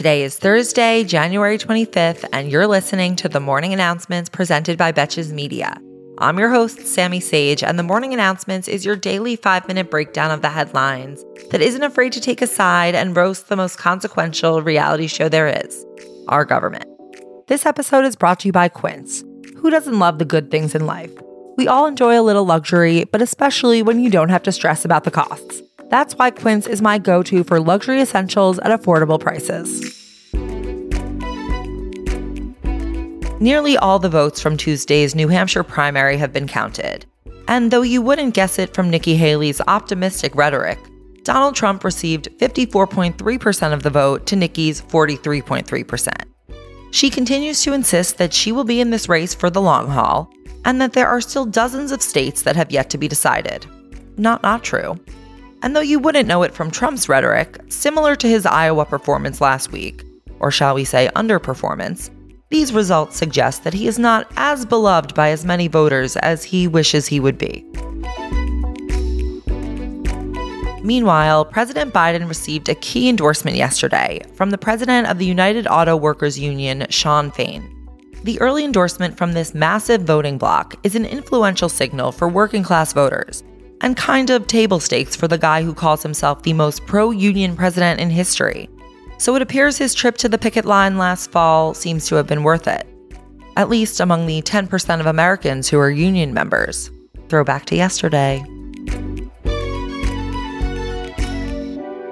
Today is Thursday, January 25th, and you're listening to the morning announcements presented by Betches Media. I'm your host, Sammy Sage, and the morning announcements is your daily five minute breakdown of the headlines that isn't afraid to take a side and roast the most consequential reality show there is our government. This episode is brought to you by Quince. Who doesn't love the good things in life? We all enjoy a little luxury, but especially when you don't have to stress about the costs. That's why Quince is my go to for luxury essentials at affordable prices. Nearly all the votes from Tuesday's New Hampshire primary have been counted. And though you wouldn't guess it from Nikki Haley's optimistic rhetoric, Donald Trump received 54.3% of the vote to Nikki's 43.3%. She continues to insist that she will be in this race for the long haul and that there are still dozens of states that have yet to be decided. Not not true. And though you wouldn't know it from Trump's rhetoric, similar to his Iowa performance last week, or shall we say underperformance, these results suggest that he is not as beloved by as many voters as he wishes he would be. Meanwhile, President Biden received a key endorsement yesterday from the president of the United Auto Workers Union, Shawn Fain. The early endorsement from this massive voting bloc is an influential signal for working class voters and kind of table stakes for the guy who calls himself the most pro union president in history. So it appears his trip to the picket line last fall seems to have been worth it, at least among the 10% of Americans who are union members. Throwback to yesterday.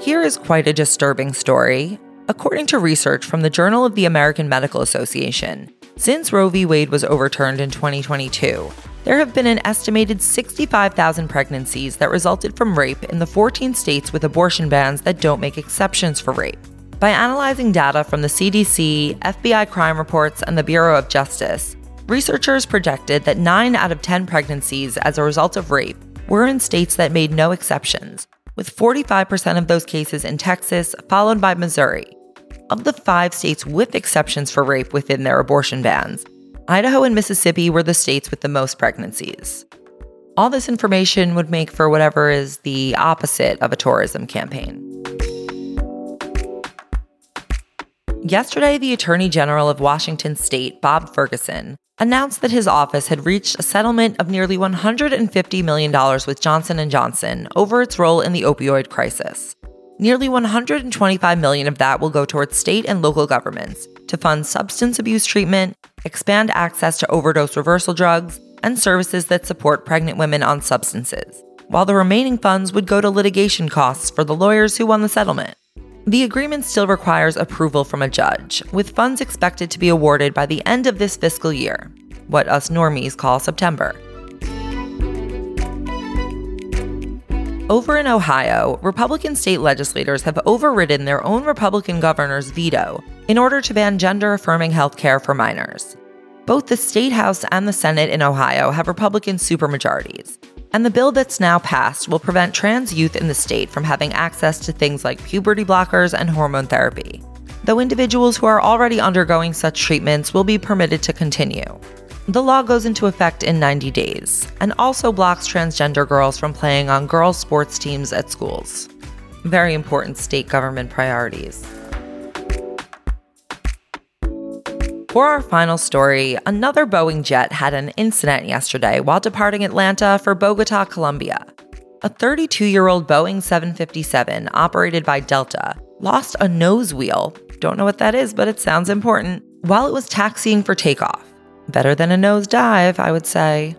Here is quite a disturbing story. According to research from the Journal of the American Medical Association, since Roe v. Wade was overturned in 2022, there have been an estimated 65,000 pregnancies that resulted from rape in the 14 states with abortion bans that don't make exceptions for rape. By analyzing data from the CDC, FBI crime reports, and the Bureau of Justice, researchers projected that 9 out of 10 pregnancies as a result of rape were in states that made no exceptions, with 45% of those cases in Texas, followed by Missouri. Of the five states with exceptions for rape within their abortion bans, Idaho and Mississippi were the states with the most pregnancies. All this information would make for whatever is the opposite of a tourism campaign. Yesterday, the Attorney General of Washington state, Bob Ferguson, announced that his office had reached a settlement of nearly $150 million with Johnson & Johnson over its role in the opioid crisis. Nearly 125 million of that will go towards state and local governments to fund substance abuse treatment, expand access to overdose reversal drugs, and services that support pregnant women on substances, while the remaining funds would go to litigation costs for the lawyers who won the settlement. The agreement still requires approval from a judge, with funds expected to be awarded by the end of this fiscal year, what us normies call September. Over in Ohio, Republican state legislators have overridden their own Republican governor's veto in order to ban gender affirming health care for minors. Both the state house and the Senate in Ohio have Republican supermajorities, and the bill that's now passed will prevent trans youth in the state from having access to things like puberty blockers and hormone therapy, though individuals who are already undergoing such treatments will be permitted to continue. The law goes into effect in 90 days and also blocks transgender girls from playing on girls' sports teams at schools. Very important state government priorities. For our final story, another Boeing jet had an incident yesterday while departing Atlanta for Bogota, Colombia. A 32 year old Boeing 757 operated by Delta lost a nose wheel. Don't know what that is, but it sounds important. While it was taxiing for takeoff. Better than a nose dive, I would say.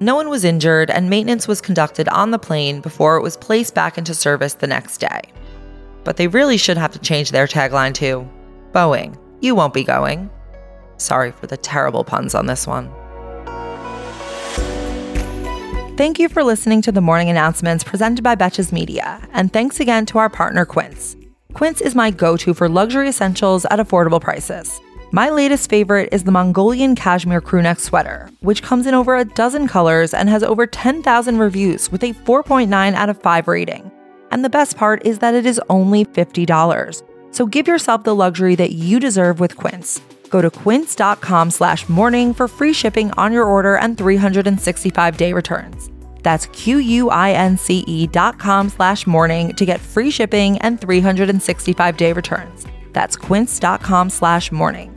No one was injured, and maintenance was conducted on the plane before it was placed back into service the next day. But they really should have to change their tagline to Boeing, you won't be going. Sorry for the terrible puns on this one. Thank you for listening to the morning announcements presented by Betches Media, and thanks again to our partner Quince. Quince is my go to for luxury essentials at affordable prices. My latest favorite is the Mongolian cashmere crewneck sweater, which comes in over a dozen colors and has over 10,000 reviews with a 4.9 out of 5 rating. And the best part is that it is only $50. So give yourself the luxury that you deserve with Quince. Go to quince.com slash morning for free shipping on your order and 365 day returns. That's Q-U-I-N-C-E dot com slash morning to get free shipping and 365 day returns. That's quince.com slash morning.